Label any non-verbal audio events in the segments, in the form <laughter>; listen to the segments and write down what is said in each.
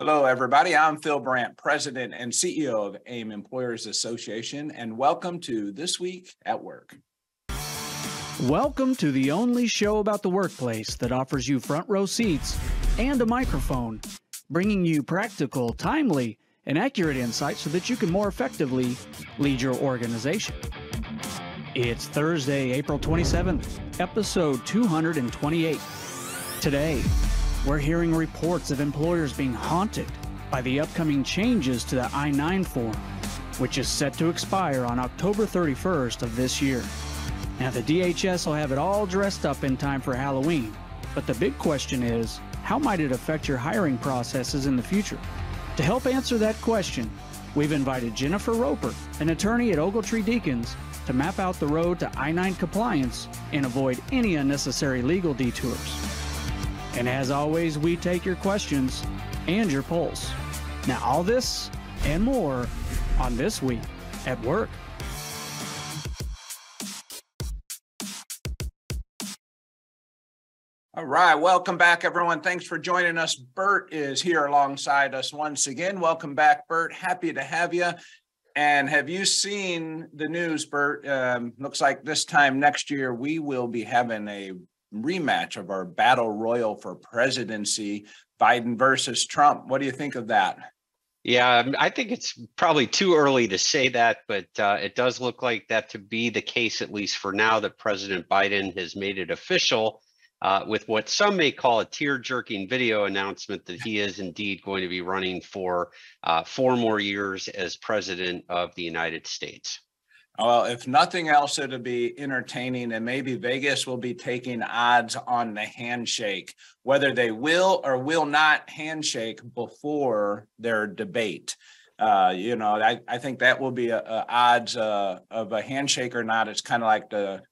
Hello, everybody. I'm Phil Brandt, President and CEO of AAIM Employers Association, and welcome to This Week at Work. Welcome to the only show about the workplace that offers you front row seats and a microphone, bringing you practical, timely, and accurate insights so that you can more effectively lead your organization. It's Thursday, April 27th, episode 228. Today, we're hearing reports of employers being haunted by the upcoming changes to the I 9 form, which is set to expire on October 31st of this year. Now, the DHS will have it all dressed up in time for Halloween, but the big question is how might it affect your hiring processes in the future? To help answer that question, we've invited Jennifer Roper, an attorney at Ogletree Deakins, to map out the road to I 9 compliance and avoid any unnecessary legal detours. And as always, we take your questions and your polls. Now, all this and more on This Week at Work. All right, welcome back, everyone. Thanks for joining us. Bert is here alongside us once again. Welcome back, Bert. Happy to have you. And have you seen the news, Bert? Um, looks like this time next year we will be having a rematch of our battle royal for presidency, Biden versus Trump. What do you think of that? Yeah, I think it's probably too early to say that, but uh, it does look like that to be the case, at least for now, that President Biden has made it official uh, with what some may call a tear jerking video announcement that he is indeed going to be running for uh, four more years as president of the United States. Well, if nothing else, it'll be entertaining, and maybe Vegas will be taking odds on the handshake, whether they will or will not handshake before their debate. Uh, you know, I, I think that will be a, a odds uh, of a handshake or not. It's kind of like the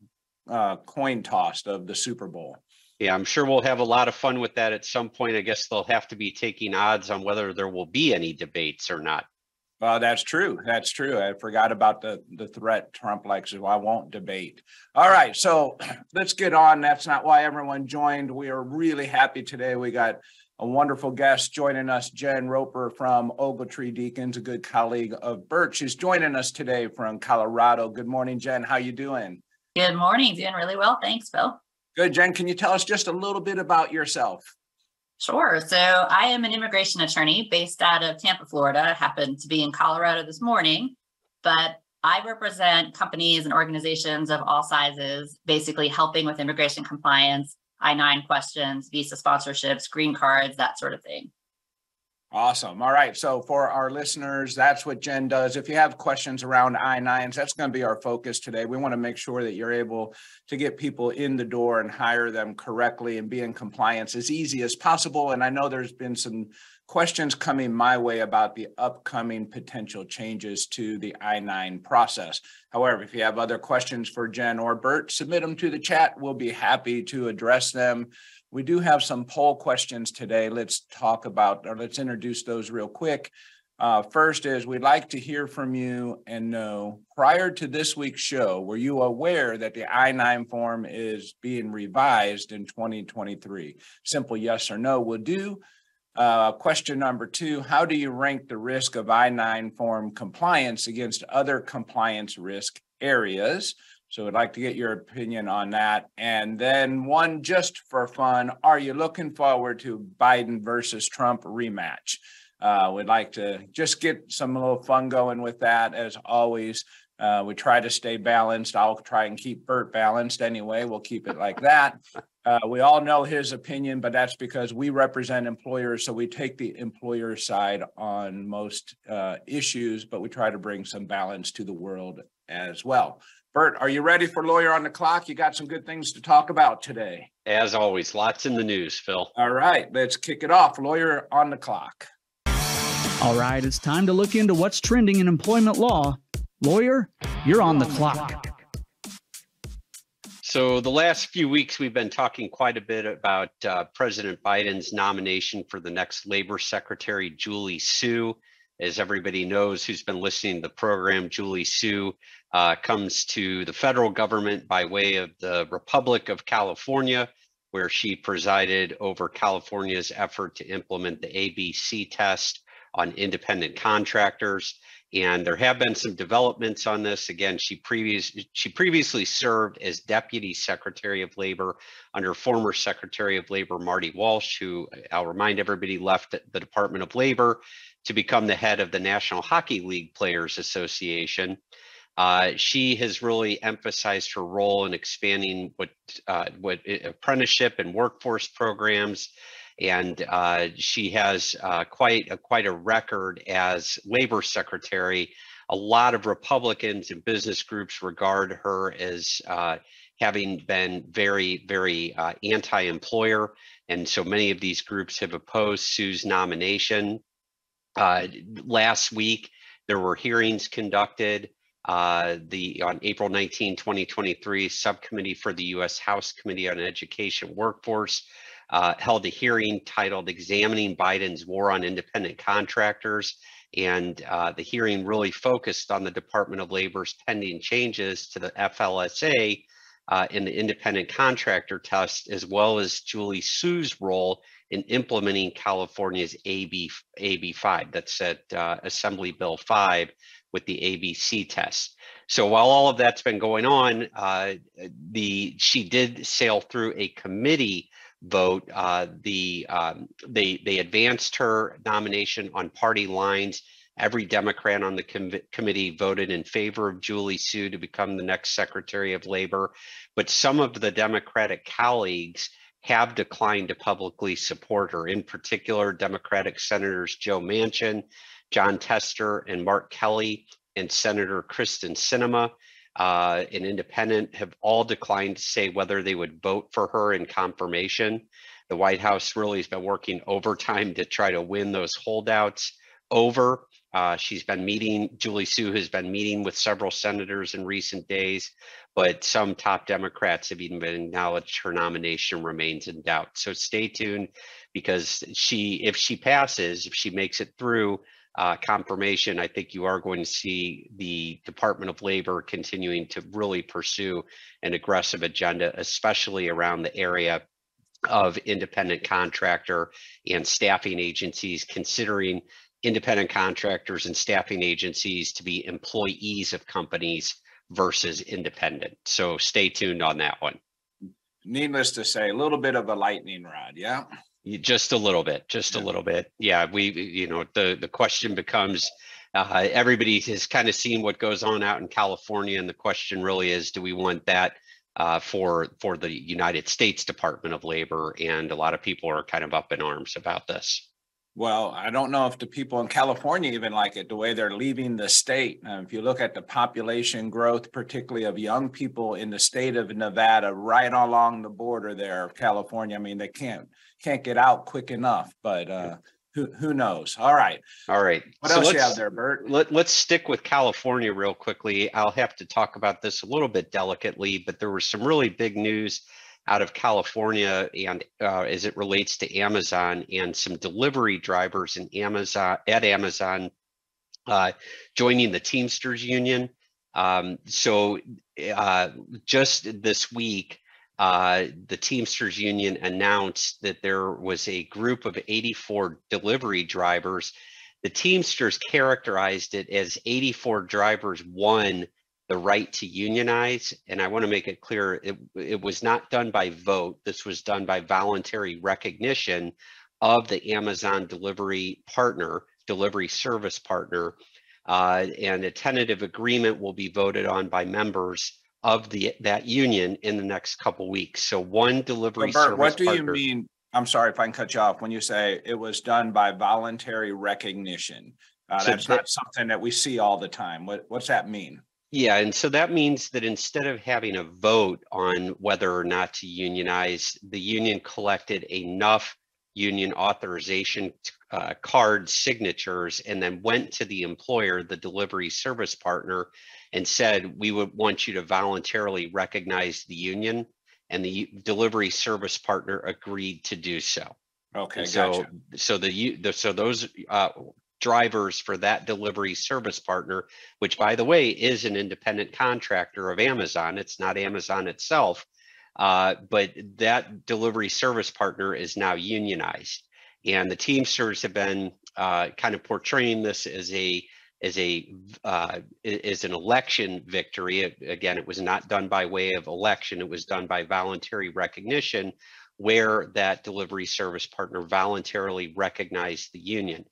uh, coin toss of the Super Bowl. Yeah, I'm sure we'll have a lot of fun with that at some point. I guess they'll have to be taking odds on whether there will be any debates or not. Well, that's true. That's true. I forgot about the the threat Trump likes. So I won't debate. All right, so <clears throat> let's get on. That's not why everyone joined. We are really happy today. We got a wonderful guest joining us, Jen Roper from Ogletree Deakins, a good colleague of Bert. She's joining us today from Colorado. Good morning, Jen. How you doing? Good morning. Doing really well. Thanks, Phil. Good, Jen. Can you tell us just a little bit about yourself? Sure. So I am an immigration attorney based out of Tampa, Florida. I happen to be in Colorado this morning, but I represent companies and organizations of all sizes, basically helping with immigration compliance, I 9 questions, visa sponsorships, green cards, that sort of thing. Awesome. All right. So for our listeners, that's what Jen does. If you have questions around I-9s, that's going to be our focus today. We want to make sure that you're able to get people in the door and hire them correctly and be in compliance as easy as possible. And I know there's been some questions coming my way about the upcoming potential changes to the I-9 process. However, if you have other questions for Jen or Bert, submit them to the chat. We'll be happy to address them. We do have some poll questions today. Let's talk about, or let's introduce those real quick. Uh, first is we'd like to hear from you and know prior to this week's show, were you aware that the I-9 form is being revised in 2023? Simple yes or no will do. Uh, question number two, how do you rank the risk of I-9 form compliance against other compliance risk areas? So I'd like to get your opinion on that. And then one just for fun, are you looking forward to Biden versus Trump rematch? Uh, we'd like to just get some little fun going with that as always. Uh, we try to stay balanced. I'll try and keep Bert balanced anyway. We'll keep it like that. <laughs> Uh, we all know his opinion, but that's because we represent employers. So we take the employer side on most uh, issues, but we try to bring some balance to the world as well. Bert, are you ready for Lawyer on the Clock? You got some good things to talk about today. As always, lots in the news, Phil. All right, let's kick it off. Lawyer on the Clock. All right, it's time to look into what's trending in employment law. Lawyer, you're on the clock. So, the last few weeks, we've been talking quite a bit about uh, President Biden's nomination for the next Labor Secretary, Julie Su. As everybody knows who's been listening to the program, Julie Su uh, comes to the federal government by way of the Republic of California. where she presided over California's effort to implement the ABC test on independent contractors. And there have been some developments on this. Again, she previous she previously served as Deputy Secretary of Labor under former Secretary of Labor Marty Walsh, who I'll remind everybody left the Department of Labor to become the head of the National Hockey League Players Association. Uh, she has really emphasized her role in expanding what uh, what apprenticeship and workforce programs and uh, she has uh, quite a, quite a record as labor secretary. A lot of Republicans and business groups regard her as uh, having been very very uh, anti-employer, and so many of these groups have opposed Su's nomination. Last week, there were hearings conducted. Uh, the on April 19, 2023, subcommittee for the U.S. House Committee on Education Workforce uh, held a hearing titled Examining Biden's War on Independent Contractors. And uh, the hearing really focused on the Department of Labor's pending changes to the FLSA uh, in the independent contractor test, as well as Julie Su's role in implementing California's AB, AB5, that's at uh, Assembly Bill 5 with the ABC test. So while all of that's been going on, uh, the she did sail through a committee vote. Uh, the um, they they advanced her nomination on party lines. Every Democrat on the com- committee voted in favor of Julie Su to become the next Secretary of Labor, but some of the Democratic colleagues have declined to publicly support her. In particular, Democratic Senators Joe Manchin, Jon Tester, and Mark Kelly, and Senator Kyrsten Sinema uh, an independent have all declined to say whether they would vote for her in confirmation. The White House really has been working overtime to try to win those holdouts over. Uh, she's been meeting, Julie Su has been meeting with several senators in recent days, but some top Democrats have even acknowledged her nomination remains in doubt. So stay tuned because she, if she passes, if she makes it through, uh, confirmation, I think you are going to see the Department of Labor continuing to really pursue an aggressive agenda, especially around the area of independent contractor and staffing agencies, considering independent contractors and staffing agencies to be employees of companies versus independent. So stay tuned on that one. Needless to say, a little bit of a lightning rod, yeah? Just a little bit, just a little bit. Yeah, we, you know, the the question becomes, uh, everybody has kind of seen what goes on out in California, and the question really is, do we want that uh, for for the United States Department of Labor? And a lot of people are kind of up in arms about this. Well, I don't know if the people in California even like it, the way they're leaving the state. Uh, if you look at the population growth, particularly of young people in the state of Nevada, right along the border there of California, I mean, they can't can't get out quick enough, but uh, who who knows? All right. All right. What so else you have there, Bert? Let, let's stick with California real quickly. I'll have to talk about this a little bit delicately, but there was some really big news out of California and uh, as it relates to Amazon and some delivery drivers in Amazon at Amazon uh, joining the Teamsters Union. Um, so uh, just this week, uh, the Teamsters Union announced that there was a group of 84 delivery drivers. The Teamsters characterized it as 84 drivers won the right to unionize. And I want to make it clear it, it was not done by vote. This was done by voluntary recognition of the Amazon delivery partner, delivery service partner. Uh, and a tentative agreement will be voted on by members of the that union in the next couple weeks. So one delivery Bert, service what do partner, you mean? I'm sorry if I can cut you off when you say it was done by voluntary recognition. Uh, So that's that- not something that we see all the time. What what's that mean? Yeah, and so that means that instead of having a vote on whether or not to unionize, the union collected enough union authorization uh, card signatures and then went to the employer, the delivery service partner, and said, we would want you to voluntarily recognize the union. And the delivery service partner agreed to do so. Okay, And so, gotcha. so the, the, so those, uh, drivers for that delivery service partner, which by the way, is an independent contractor of Amazon. It's not Amazon itself. Uh, but that delivery service partner is now unionized. And the Teamsters have been uh, kind of portraying this as a as a uh, is an election victory. Again, it was not done by way of election; it was done by voluntary recognition, where that delivery service partner voluntarily recognized the union.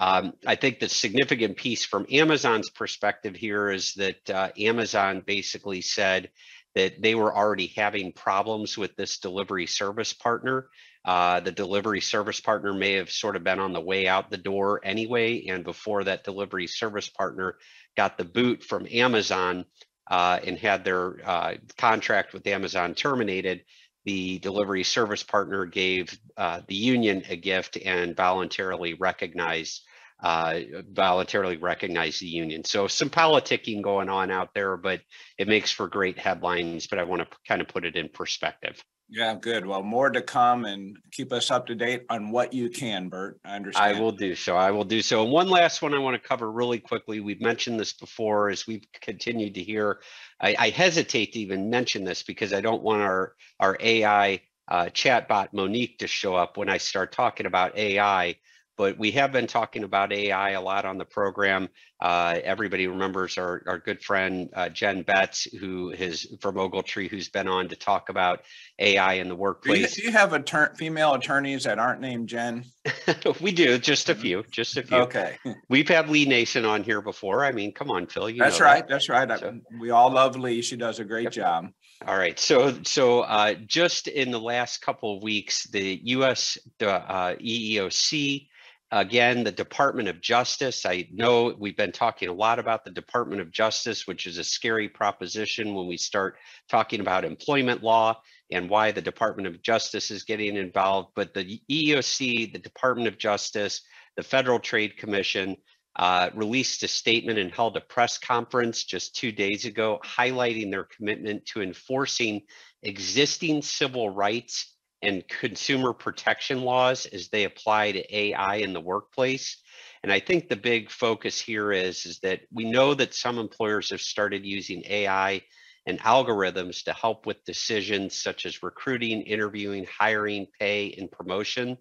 Um, I think the significant piece from Amazon's perspective here is that uh, Amazon basically said that they were already having problems with this delivery service partner. Uh, the delivery service partner may have sort of been on the way out the door anyway. And before that delivery service partner got the boot from Amazon uh, and had their uh, contract with Amazon terminated, the delivery service partner gave uh, the union a gift and voluntarily recognized uh, voluntarily recognize the union. So some politicking going on out there, but it makes for great headlines. But I want to kind of put it in perspective. Yeah, good. Well, more to come and keep us up to date on what you can, Bert. I understand. I will do so. I will do so. And one last one I want to cover really quickly. We've mentioned this before as we've continued to hear. I, I hesitate to even mention this because I don't want our our AI uh, chatbot Monique to show up when I start talking about AI but we have been talking about AI a lot on the program. Uh, everybody remembers our, our good friend uh, Jen Betts, who is from Ogletree, who's been on to talk about AI in the workplace. Do you, do you have attor- female attorneys that aren't named Jen? <laughs> we do, just a few, just a few. Okay. <laughs> We've had Lee Nason on here before. I mean, come on, Phil. You. That's right. That. That's right. So, we all love Lee. She does a great yep. job. All right. So, so uh, just in the last couple of weeks, the U.S. Uh, EEOC Again, the Department of Justice. I know we've been talking a lot about the Department of Justice, which is a scary proposition when we start talking about employment law and why the Department of Justice is getting involved. But the EEOC, the Department of Justice, the Federal Trade Commission uh, released a statement and held a press conference just two days ago, highlighting their commitment to enforcing existing civil rights and consumer protection laws as they apply to AI in the workplace. And I think the big focus here is, is that we know that some employers have started using AI and algorithms to help with decisions such as recruiting, interviewing, hiring, pay, and promotion.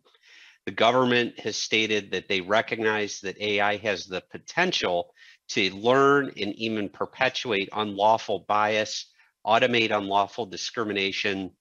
The government has stated that they recognize that AI has the potential to learn and even perpetuate unlawful bias, automate unlawful discrimination,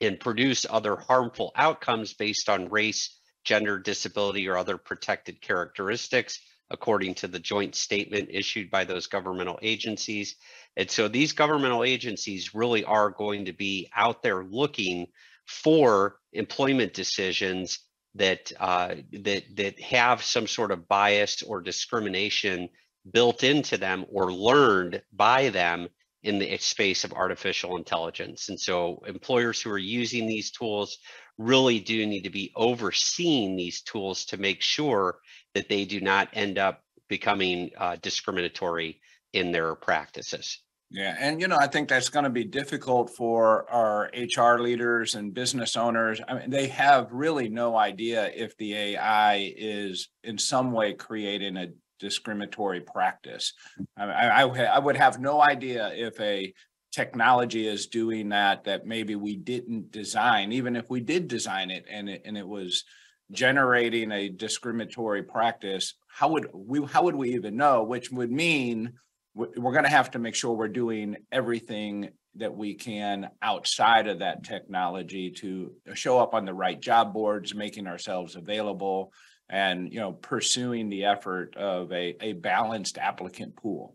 and produce other harmful outcomes based on race, gender, disability, or other protected characteristics, according to the joint statement issued by those governmental agencies. And so these governmental agencies really are going to be out there looking for employment decisions that uh, that that have some sort of bias or discrimination built into them or learned by them in the space of artificial intelligence. And so employers who are using these tools really do need to be overseeing these tools to make sure that they do not end up becoming uh, discriminatory in their practices. Yeah, and you know, I think that's going to be difficult for our HR leaders and business owners. I mean, they have really no idea if the AI is in some way creating a discriminatory practice. I, I, I would have no idea if a technology is doing that that maybe we didn't design, even if we did design it and it, and it was generating a discriminatory practice. How would we how would we even know? Which would mean we're going to have to make sure we're doing everything that we can outside of that technology to show up on the right job boards, making ourselves available, and you know pursuing the effort of a, a balanced applicant pool.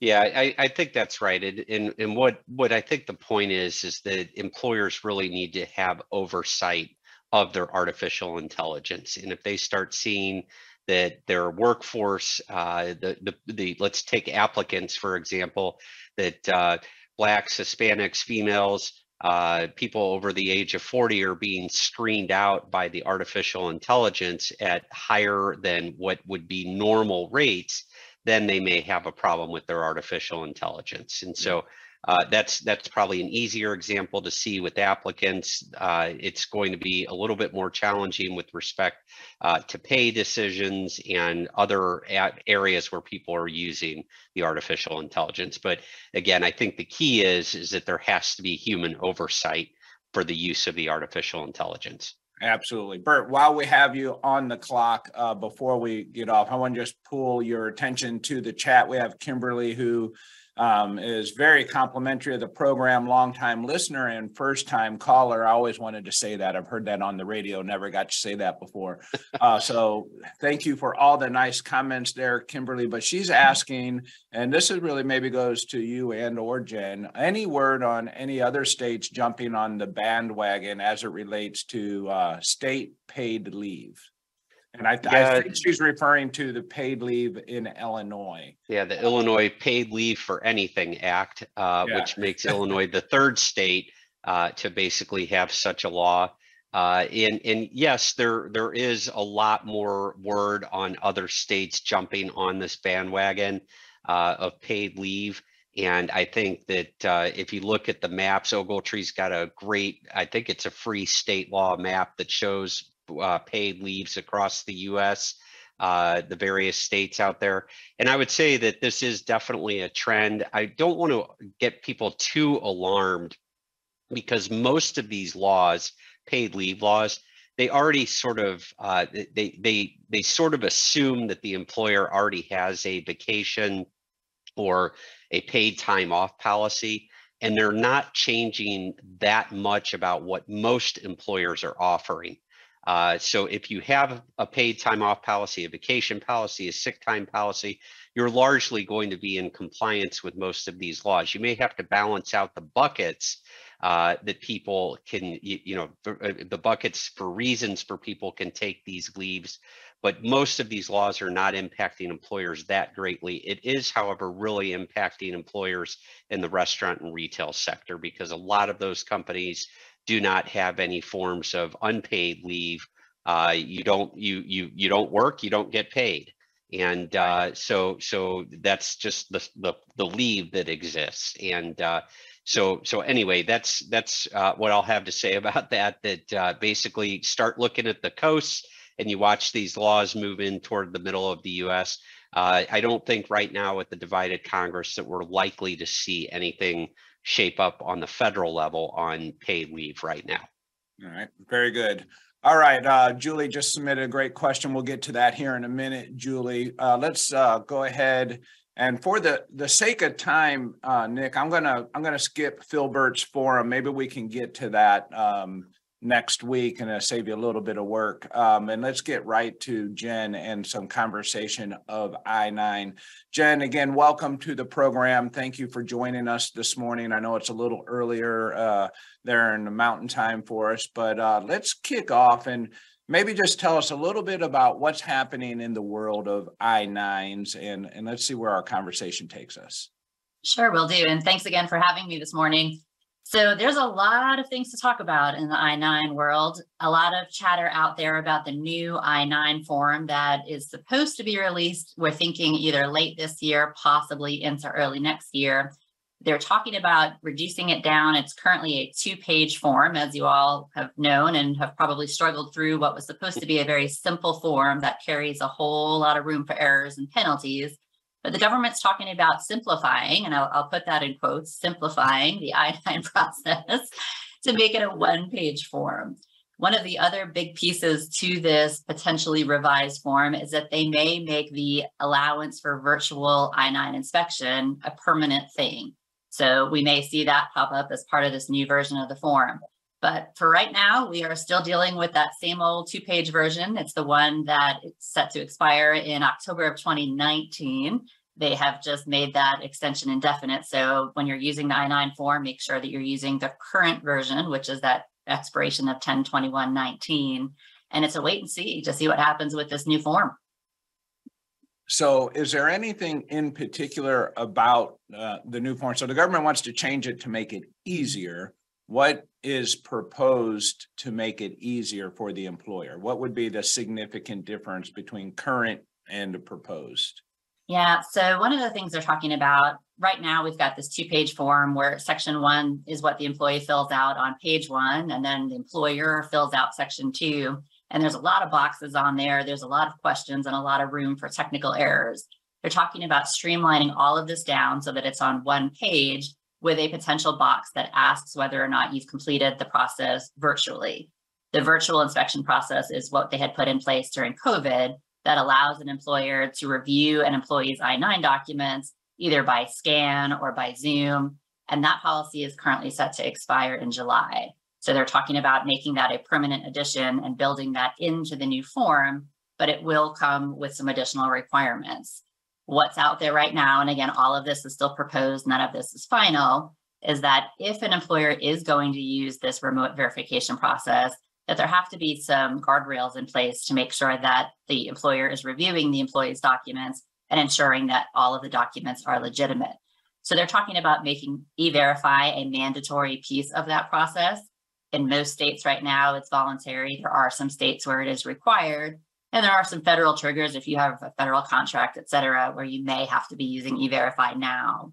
Yeah I, I think that's right and, and and what what i think the point is is that employers really need to have oversight of their artificial intelligence and if they start seeing that their workforce uh, the, the the let's take applicants for example that uh, blacks hispanics females uh, people over the age of 40 are being screened out by the artificial intelligence at higher than what would be normal rates, then they may have a problem with their artificial intelligence. And so Uh, that's that's probably an easier example to see with applicants. Uh, it's going to be a little bit more challenging with respect uh, to pay decisions and other areas where people are using the artificial intelligence. But again, I think the key is is that there has to be human oversight for the use of the artificial intelligence. Absolutely. Bert, while we have you on the clock, uh, before we get off, I want to just pull your attention to the chat. We have Kimberly who um, is very complimentary of the program, longtime listener and first time caller. I always wanted to say that. I've heard that on the radio, never got to say that before. <laughs> Uh, so thank you for all the nice comments there, Kimberly. But she's asking, and this is really maybe goes to you and or Jen, any word on any other states jumping on the bandwagon as it relates to uh, state paid leave? And I, Yeah. I think she's referring to the paid leave in Illinois. Yeah, the Illinois Paid Leave for Anything Act, uh, Yeah. which makes Illinois the third state uh, to basically have such a law. Uh, and and yes, there there is a lot more word on other states jumping on this bandwagon uh, of paid leave. And I think that uh, if you look at the maps, Ogletree's got a great, I think it's a free state law map that shows uh, paid leaves across the US, uh, the various states out there. And I would say that this is definitely a trend. I don't want to get people too alarmed because most of these laws, paid leave laws, they already sort of uh, they they they sort of assume that the employer already has a vacation or a paid time off policy and they're not changing that much about what most employers are offering. Uh, so if you have a paid time off policy, a vacation policy, a sick time policy, you're largely going to be in compliance with most of these laws. You may have to balance out the buckets uh, that people can, you, you know, the, uh, the buckets for reasons for people can take these leaves, but most of these laws are not impacting employers that greatly. It is, however, really impacting employers in the restaurant and retail sector because a lot of those companies do not have any forms of unpaid leave. Uh, you don't you you you don't work, you don't get paid, and uh, so so that's just the the, the leave that exists. And uh, so so anyway, that's that's uh, what I'll have to say <laughs> about that. That uh, basically start looking at the coasts and you watch these laws move in toward the middle of the U.S. Uh, I don't think right now with the divided Congress that we're likely to see anything shape up on the federal level on paid leave right now. All right, very good. All right, uh, Julie just submitted a great question. We'll get to that here in a minute, Julie. Uh, let's uh, go ahead and for the the sake of time, uh, Nick, I'm gonna I'm gonna skip Philbert's forum. Maybe we can get to that um, next week and uh, save you a little bit of work. Um, and let's get right to Jen and some conversation of I-9. Jen, again, welcome to the program. Thank you for joining us this morning. I know it's a little earlier uh, there in the mountain time for us, but uh, let's kick off and maybe just tell us a little bit about what's happening in the world of I-9s and, and let's see where our conversation takes us. Sure, will do. And thanks again for having me this morning. So there's a lot of things to talk about in the I-9 world. A lot of chatter out there about the new I-9 form that is supposed to be released. We're thinking either late this year, possibly into early next year. They're talking about reducing it down. It's currently a two-page form, as you all have known and have probably struggled through what was supposed to be a very simple form that carries a whole lot of room for errors and penalties. But the government's talking about simplifying, and I'll, I'll put that in quotes, simplifying the <laughs> I-9 process to make it a one-page form. One of the other big pieces to this potentially revised form is that they may make the allowance for virtual I-9 inspection a permanent thing. So we may see that pop up as part of this new version of the form. But for right now, we are still dealing with that same old two-page version. It's the one that it's set to expire in October of 2019. They have just made that extension indefinite. So when you're using the I-9 form, make sure that you're using the current version, which is that expiration of 10-21-19. And it's a wait and see to see what happens with this new form. So is there anything in particular about uh, the new form? So the government wants to change it to make it easier. What is proposed to make it easier for the employer? What would be the significant difference between current and proposed? Yeah, so one of the things they're talking about right now we've got this two-page form where section one is what the employee fills out on page one, and then the employer fills out section two. And there's a lot of boxes on there. There's a lot of questions and a lot of room for technical errors. They're talking about streamlining all of this down so that it's on one page with a potential box that asks whether or not you've completed the process virtually. The virtual inspection process is what they had put in place during COVID that allows an employer to review an employee's I 9 documents either by scan or by Zoom. And that policy is currently set to expire in July. So they're talking about making that a permanent addition and building that into the new form, but it will come with some additional requirements. What's out there right now, and again, all of this is still proposed, none of this is final, is that if an employer is going to use this remote verification process, that there have to be some guardrails in place to make sure that the employer is reviewing the employee's documents and ensuring that all of the documents are legitimate. So they're talking about making e-verify a mandatory piece of that process. In most states right now, it's voluntary. There are some states where it is required. And there are some federal triggers if you have a federal contract, et cetera, where you may have to be using e-verify now.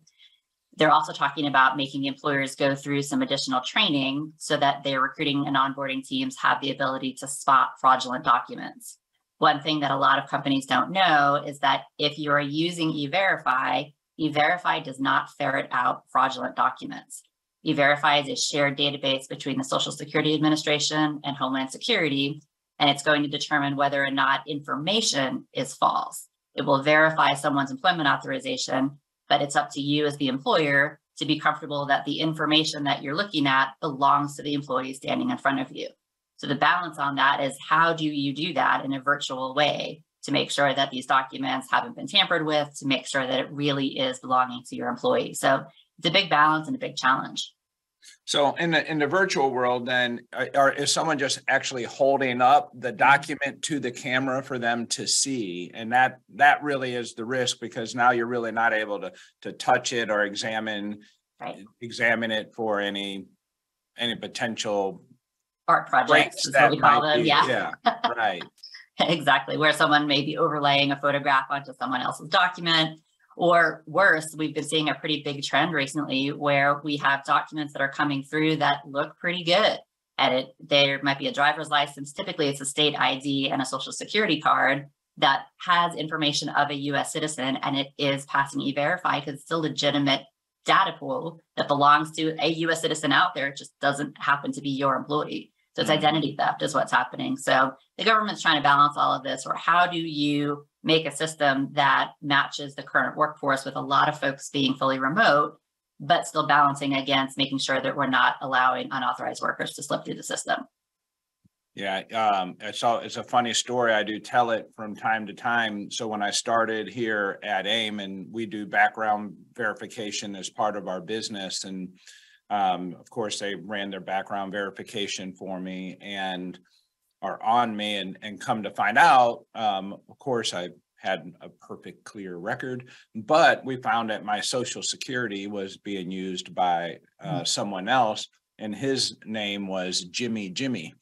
They're also talking about making employers go through some additional training so that their recruiting and onboarding teams have the ability to spot fraudulent documents. One thing that a lot of companies don't know is that if you're using e-verify, e-verify does not ferret out fraudulent documents. E-verify is a shared database between the Social Security Administration and Homeland Security, and it's going to determine whether or not information is false. It will verify someone's employment authorization, but it's up to you as the employer to be comfortable that the information that you're looking at belongs to the employee standing in front of you. So the balance on that is how do you do that in a virtual way to make sure that these documents haven't been tampered with, to make sure that it really is belonging to your employee. So it's a big balance and a big challenge. So in the in the virtual world, then are, is someone just actually holding up the mm-hmm. document to the camera for them to see, and that that really is the risk because now you're really not able to to touch it or examine right. examine it for any any potential art projects is what we call them. Be, yeah, yeah, right. <laughs> exactly, where someone may be overlaying a photograph onto someone else's document or worse, we've been seeing a pretty big trend recently where we have documents that are coming through that look pretty good. And it, there might be a driver's license. Typically, it's a state ID and a social security card that has information of a US citizen and it is passing e-verify because it's a legitimate data pool that belongs to a US citizen out there. It just doesn't happen to be your employee. So it's mm-hmm. identity theft is what's happening. So the government's trying to balance all of this, or how do you make a system that matches the current workforce with a lot of folks being fully remote, but still balancing against making sure that we're not allowing unauthorized workers to slip through the system. Yeah, um, it's all, it's a funny story. I do tell it from time to time. So when I started here at AAIM and we do background verification as part of our business and um, of course, they ran their background verification for me and are on me and, and come to find out, um, of course, I had a perfect clear record, but we found that my social security was being used by uh, mm. someone else and his name was Jimmy Jimmy.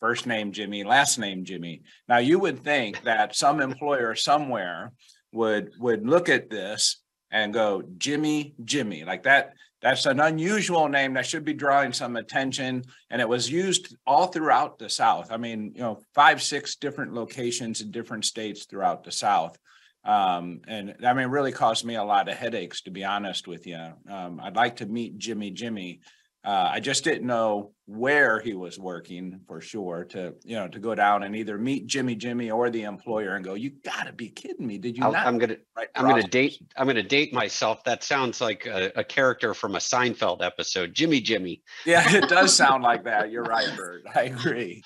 First name Jimmy, last name Jimmy. Now you would think that some employer somewhere would would look at this and go Jimmy Jimmy like that that's an unusual name that should be drawing some attention. And it was used all throughout the South. I mean, you know, five, six different locations in different states throughout the South. Um, and I mean, really caused me a lot of headaches, to be honest with you. Um, I'd like to meet Jimmy Jimmy uh, I just didn't know where he was working for sure to, you know, to go down and either meet Jimmy Jimmy or the employer and go, you gotta be kidding me. Did you I'll- not? I'm gonna, I'm gonna date, I'm gonna date myself. That sounds like a, a character from a Seinfeld episode, Jimmy Jimmy. Yeah, it <laughs> does sound like that. You're right, Bert. I agree.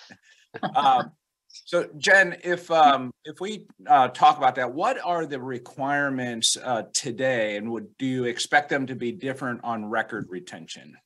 Um, so Jen, if, um, if we, uh, talk about that, what are the requirements, uh, today? And would, do you expect them to be different on record retention?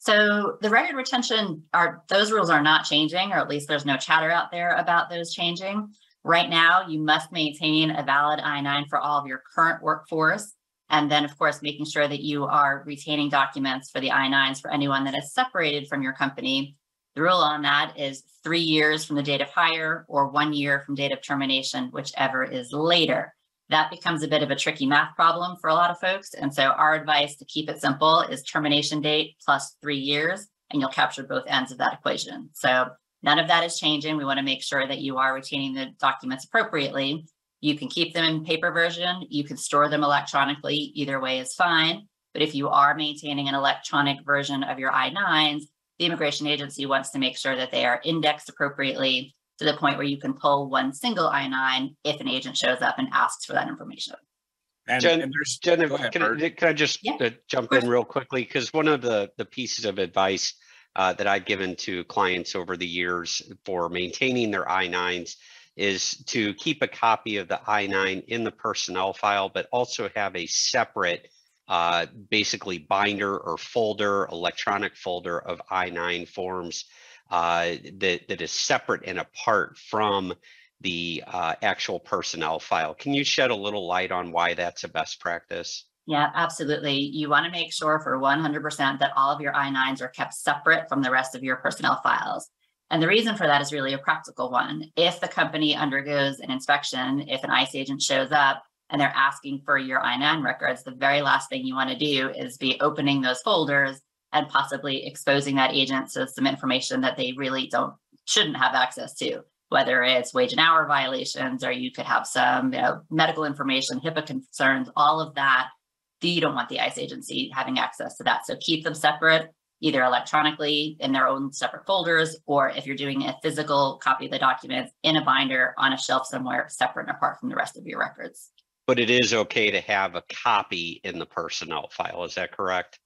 So the record retention are those rules are not changing, or at least there's no chatter out there about those changing. Right now, you must maintain a valid I-9 for all of your current workforce. And then, of course, making sure that you are retaining documents for the I-9s for anyone that is separated from your company. The rule on that is three years from the date of hire or one year from date of termination, whichever is later. That becomes a bit of a tricky math problem for a lot of folks. And so our advice to keep it simple is termination date plus three years, and you'll capture both ends of that equation. So none of that is changing. We want to make sure that you are retaining the documents appropriately. You can keep them in paper version. You can store them electronically. Either way is fine. But if you are maintaining an electronic version of your I-9s, the immigration agency wants to make sure that they are indexed appropriately to the point where you can pull one single I-9 if an agent shows up and asks for that information. And, Jen- and there's, Jen, ahead, can I, can I just Yeah, uh, jump in real quickly? Because one of the, the pieces of advice uh, that I've given to clients over the years for maintaining their I-9s is to keep a copy of the I-9 in the personnel file, but also have a separate uh, basically binder or folder, electronic folder of I-9 forms uh, that, that is separate and apart from the uh, actual personnel file. Can you shed a little light on why that's a best practice? Yeah, absolutely. You want to make sure for 100% that all of your I-9s are kept separate from the rest of your personnel files. And the reason for that is really a practical one. If the company undergoes an inspection, if an ICE agent shows up and they're asking for your I-9 records, the very last thing you want to do is be opening those folders and possibly exposing that agent to some information that they really don't, shouldn't have access to, whether it's wage and hour violations, or you could have some, you know, medical information, HIPAA concerns, all of that you don't want the ICE agency having access to that. So keep them separate, either electronically in their own separate folders, or if you're doing a physical copy of the documents in a binder on a shelf somewhere separate and apart from the rest of your records. But it is okay to have a copy in the personnel file, is that correct?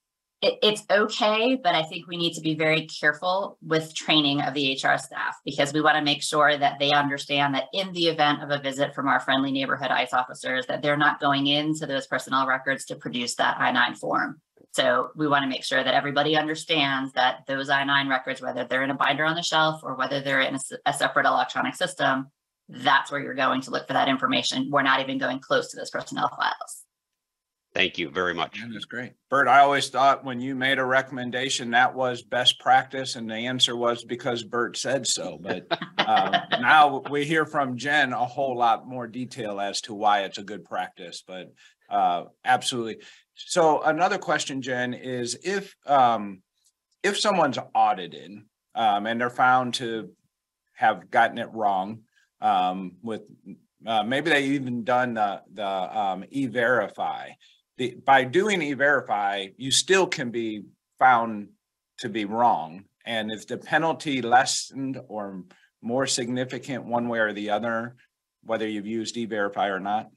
It, it's okay, but I think we need to be very careful with training of the HR staff because we want to make sure that they understand that in the event of a visit from our friendly neighborhood ICE officers, that they're not going into those personnel records to produce that I-9 form. So we want to make sure that everybody understands that those I-9 records, whether they're in a binder on the shelf or whether they're in a separate electronic system, that's where you're going to look for that information. We're not even going close to those personnel files. Thank you very much. Yeah, that's great. Bert, I always thought when you made a recommendation, that was best practice and the answer was because Bert said so. But um, <laughs> now we hear from Jen a whole lot more detail as to why it's a good practice, but uh, absolutely. So another question, Jen, is if um, if someone's audited um, and they're found to have gotten it wrong um, with uh, maybe they even done the the um, e-verify the, by doing e-verify, you still can be found to be wrong. And is the penalty lessened or more significant one way or the other, whether you've used e-verify or not?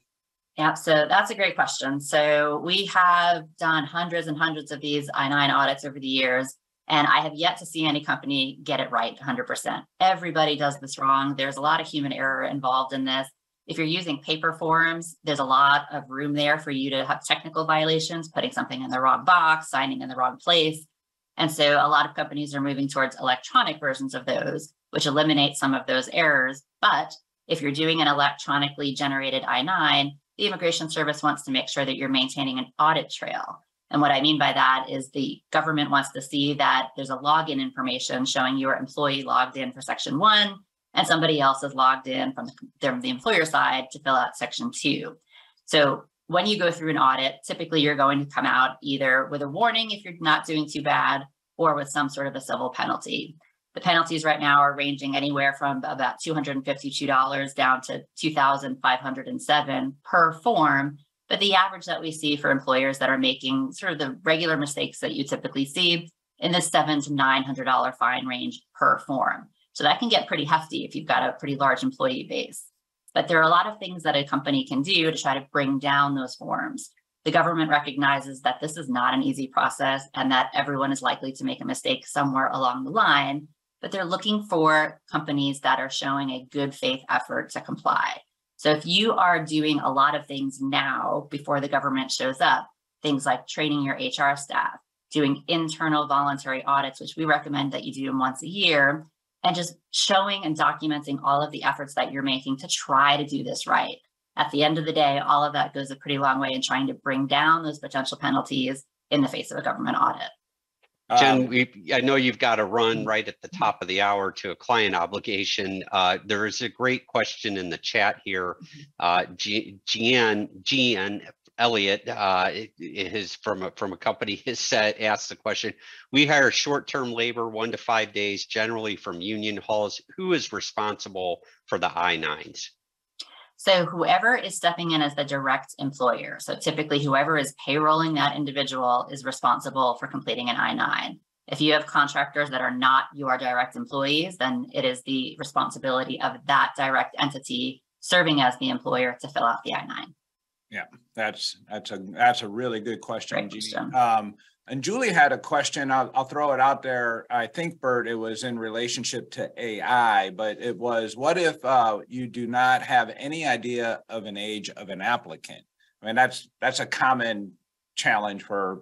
Yeah, so that's a great question. So we have done hundreds and hundreds of these I-9 audits over the years, and I have yet to see any company get it right 100%. Everybody does this wrong. There's a lot of human error involved in this. If you're using paper forms, there's a lot of room there for you to have technical violations, putting something in the wrong box, signing in the wrong place. And so a lot of companies are moving towards electronic versions of those, which eliminate some of those errors. But if you're doing an electronically generated I-9, the Immigration Service wants to make sure that you're maintaining an audit trail. And what I mean by that is the government wants to see that there's a login information showing your employee logged in for section one and somebody else is logged in from the, the employer side to fill out section two. So when you go through an audit, typically you're going to come out either with a warning if you're not doing too bad or with some sort of a civil penalty. The penalties right now are ranging anywhere from about $252 down to 2,507 per form. But the average that we see for employers that are making sort of the regular mistakes that you typically see in the seven to $900 fine range per form. So that can get pretty hefty if you've got a pretty large employee base. But there are a lot of things that a company can do to try to bring down those forms. The government recognizes that this is not an easy process and that everyone is likely to make a mistake somewhere along the line, but they're looking for companies that are showing a good faith effort to comply. So if you are doing a lot of things now before the government shows up, things like training your HR staff, doing internal voluntary audits, which we recommend that you do them once a year, and just showing and documenting all of the efforts that you're making to try to do this right. At the end of the day, all of that goes a pretty long way in trying to bring down those potential penalties in the face of a government audit. Jen, Um, we, I know you've got to run Mm. right at the top of the hour to a client obligation. Uh, there is a great question in the chat here. Uh, G- Gian, Gian Elliott, uh, i- i- is from a, from a company has said, asked the question. We hire short-term labor, one to five days, generally from union halls. Who is responsible for the I-9s? So whoever is stepping in as the direct employer, so typically whoever is payrolling that individual is responsible for completing an I-9. If you have contractors that are not your direct employees, then it is the responsibility of that direct entity serving as the employer to fill out the I-9. Yeah, that's, that's a, that's a really good question, Jeannie. Um, and Julie had a question. I'll, I'll throw it out there. I think, Bert, it was in relationship to AI, but it was, what if, uh, you do not have any idea of an age of an applicant? I mean, that's, that's a common challenge for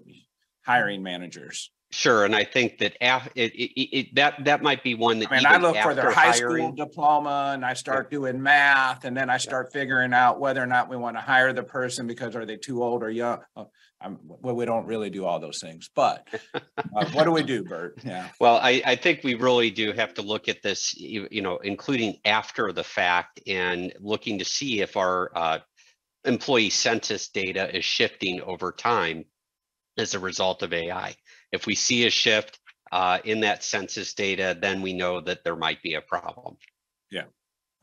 hiring managers. Sure, and I think that af- it, it, it, that, that might be one that I mean, I look for their high school diploma and I start doing math and then I start figuring out whether or not we want to hire the person because are they too old or young? Uh, Um, well, we don't really do all those things, but uh, what do we do, Bert? <laughs> Yeah. Well, I, I think we really do have to look at this, you, you know, including after the fact and looking to see if our uh, employee census data is shifting over time as a result of AI. If we see a shift uh, in that census data, then we know that there might be a problem. Yeah.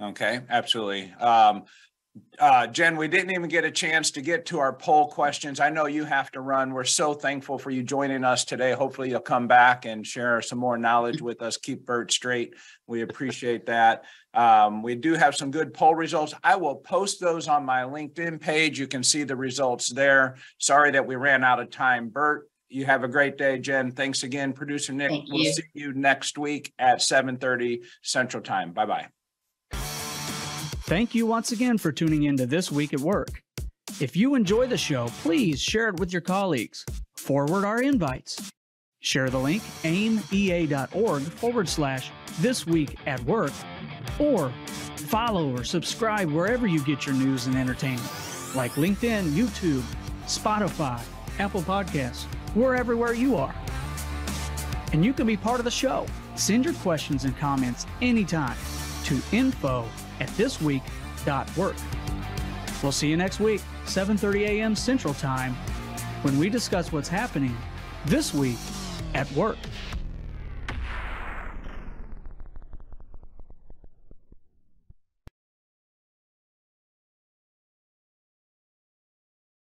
Okay, absolutely. Um, uh, Jen, we didn't even get a chance to get to our poll questions. I know you have to run. We're so thankful for you joining us today. Hopefully you'll come back and share some more knowledge with us. Keep Bert straight. We appreciate that. Um, we do have some good poll results. I will post those on my LinkedIn page. You can see the results there. Sorry that we ran out of time. Bert, you have a great day. Jen, thanks again. Producer Nick, Thank we'll you. see you next week at seven thirty Central Time. Bye-bye. Thank you once again for tuning in to This Week at Work. If you enjoy the show, please share it with your colleagues. Forward our invites. Share the link aimea.org forward slash this week at work or follow or subscribe wherever you get your news and entertainment like LinkedIn, YouTube, Spotify, Apple Podcasts. We're everywhere you are. And you can be part of the show. Send your questions and comments anytime to info at thisweek.work. We'll see you next week, 7:30 a.m. Central Time, when we discuss what's happening this week at work.